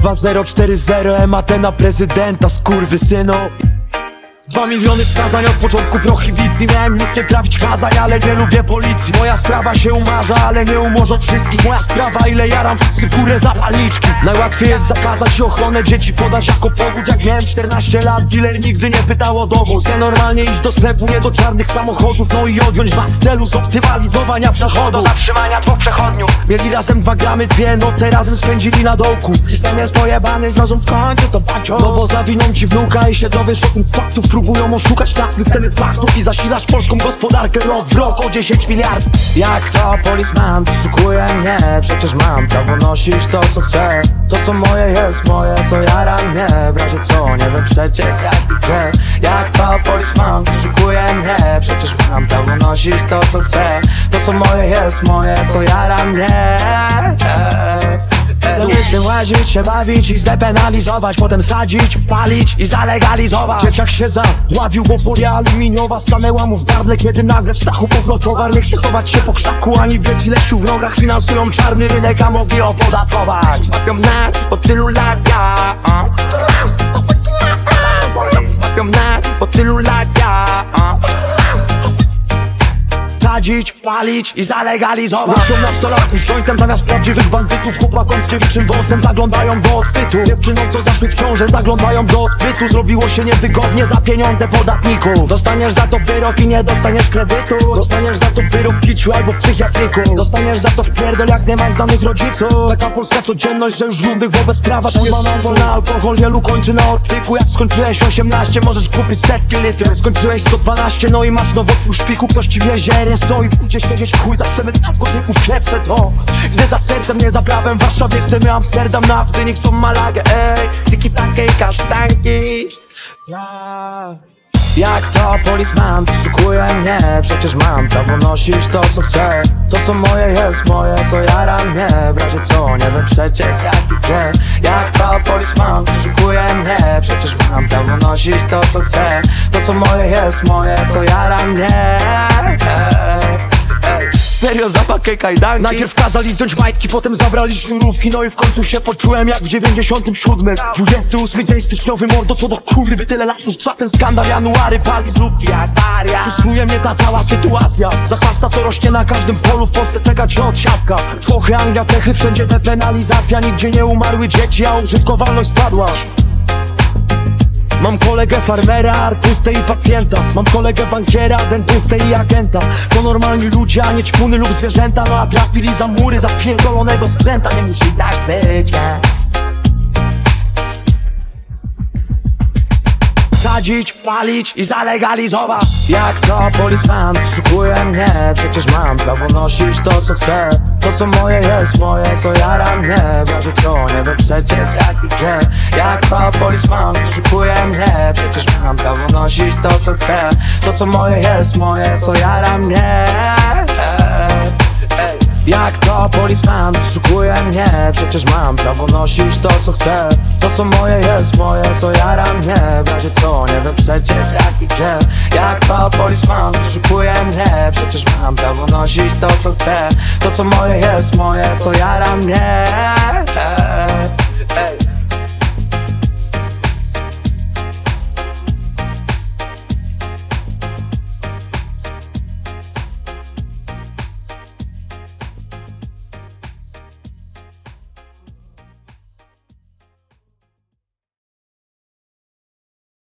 2040 MAT na prezydenta, skurwysynu Dwa miliony skazań od początku prohibicji. Miałem nic nie trafić kazań, ale nie lubię policji. Moja sprawa się umarza, ale nie umorzą wszystkich. Moja sprawa, ile jaram wszyscy górę zapalniczki Najłatwiej jest zakazać ochronę dzieci Podać jako powód, jak miałem 14 lat Dealer nigdy nie pytał o dowód Chcę normalnie iść do sklepu, nie do czarnych samochodów. No i odjąć was w celu zoptymalizowania przechodu. Zatrzymania dwóch przechodniów Mieli razem dwa gramy, dwie noce razem spędzili na dołku. System jest pojebany, znalazł w końcu to bacio No bo zawiną ci wnuka i się dowiesz o tym z faktów Próbują oszukać klasnych ceny faktów I zasilać polską gospodarkę rok w rok o 10 miliardów Jak to policeman, wyszukuje mnie? Przecież mam prawo nosić to co chcę. To co moje jest moje, co jara mnie. W razie co, nie wiem przecież jak gdzie. Jak to policeman, wyszukuje mnie? Przecież mam prawo nosić to co chcę co moje jest moje, co jara mnie. Jestem łazić, się bawić i zdepenalizować Potem sadzić, palić i zalegalizować. Dzieciak się zadławił, bo folia aluminiowa Stanęła mu w gardle, kiedy nagle w stachu pognął towar Nie chce chować się po krzaku, ani wiedz ile sił w rogach Finansują czarny rynek, a mogli opodatkować. Łapią nas po tylu latach. Łapią nas po tylu latach a sadzić, palić i zalegalizować. Łapią nastolatków z jointem zamiast prawdziwych bandytów Chłopakom z dziewiczym włosem. Zaglądają do odbytu. Dziewczynom co zaszły w ciążę zaglądają do odbytu. Zrobiło się niewygodnie za pieniądze podatników. Dostaniesz za to wyrok i nie dostaniesz kredytu. Dostaniesz za to wyrok w kiciu albo w psychiatryku. Dostaniesz za to w pierdol jak nie masz znanych rodziców. Taka polska codzienność, że już żółtych wobec prawa Szanowna wolna alkohol wielu kończy na odwyku Jak skończyłeś 18 możesz kupić setki litrów. Skończyłeś 112 no i masz nowotwór szpiku. Ktoś ci wiezie RSO i pójdzie siedzieć w chuj za przemyt narkotyków Klepsę to, nie za sercem, nie za prawem W Warszawie chcemy Amsterdam, na nie chcą Malagę Ej, tiki takie i kasztanki. Ja. Jak to policeman wyszukuje mnie Przecież mam prawo nosić to co chcę. To co moje jest moje, co jara mnie W razie co, nie wiem przecież jak i gdzie. Jak to policeman wyszukuje mnie Przecież mam prawo nosić to co chcę. To co moje jest moje, co jara mnie. Serio zapakę kajdanki. Najpierw kazali zdjąć majtki, potem zabrali sznurówki. No i w końcu się poczułem jak w 97 28 dzień styczniowy mordo, co do kurwy Tyle lat już trwa ten skandal, january pali zrówki jak Daria Frustruje mnie ta cała sytuacja. Zachwasta co rośnie na każdym polu W Polsce czeka cię odsiadka Włochy, Anglia, Czechy, wszędzie depenalizacja Nigdzie nie umarły dzieci, a użytkowalność spadła Mam kolegę farmera, artystę i pacjenta. Mam kolegę bankiera, dentystę i agenta. To normalni ludzie, a nie ćpuny lub zwierzęta. No a trafili za mury, za pierdolonego sprzęta. Nie musi tak być, nie? Sadzić, palić i zalegalizować. Jak to policeman szukuje mnie Przecież mam. Prawo nosić to co chcę. To co moje jest moje, co jara mnie. W razie co, nie wiem przecież jak i gdzie. Jak to policeman szukuje mnie Przecież mam. Prawo nosić to co chcę. To co moje jest moje, co jara mnie. Jak to policeman? Szukuje mnie Przecież mam prawo nosić to co chcę. To co moje jest moje, co jara mnie. W razie co, nie wiem przecież jak i gdzie. Jak to policeman? Szukuje mnie Przecież mam prawo nosić to co chcę. To co moje jest moje, co jara mnie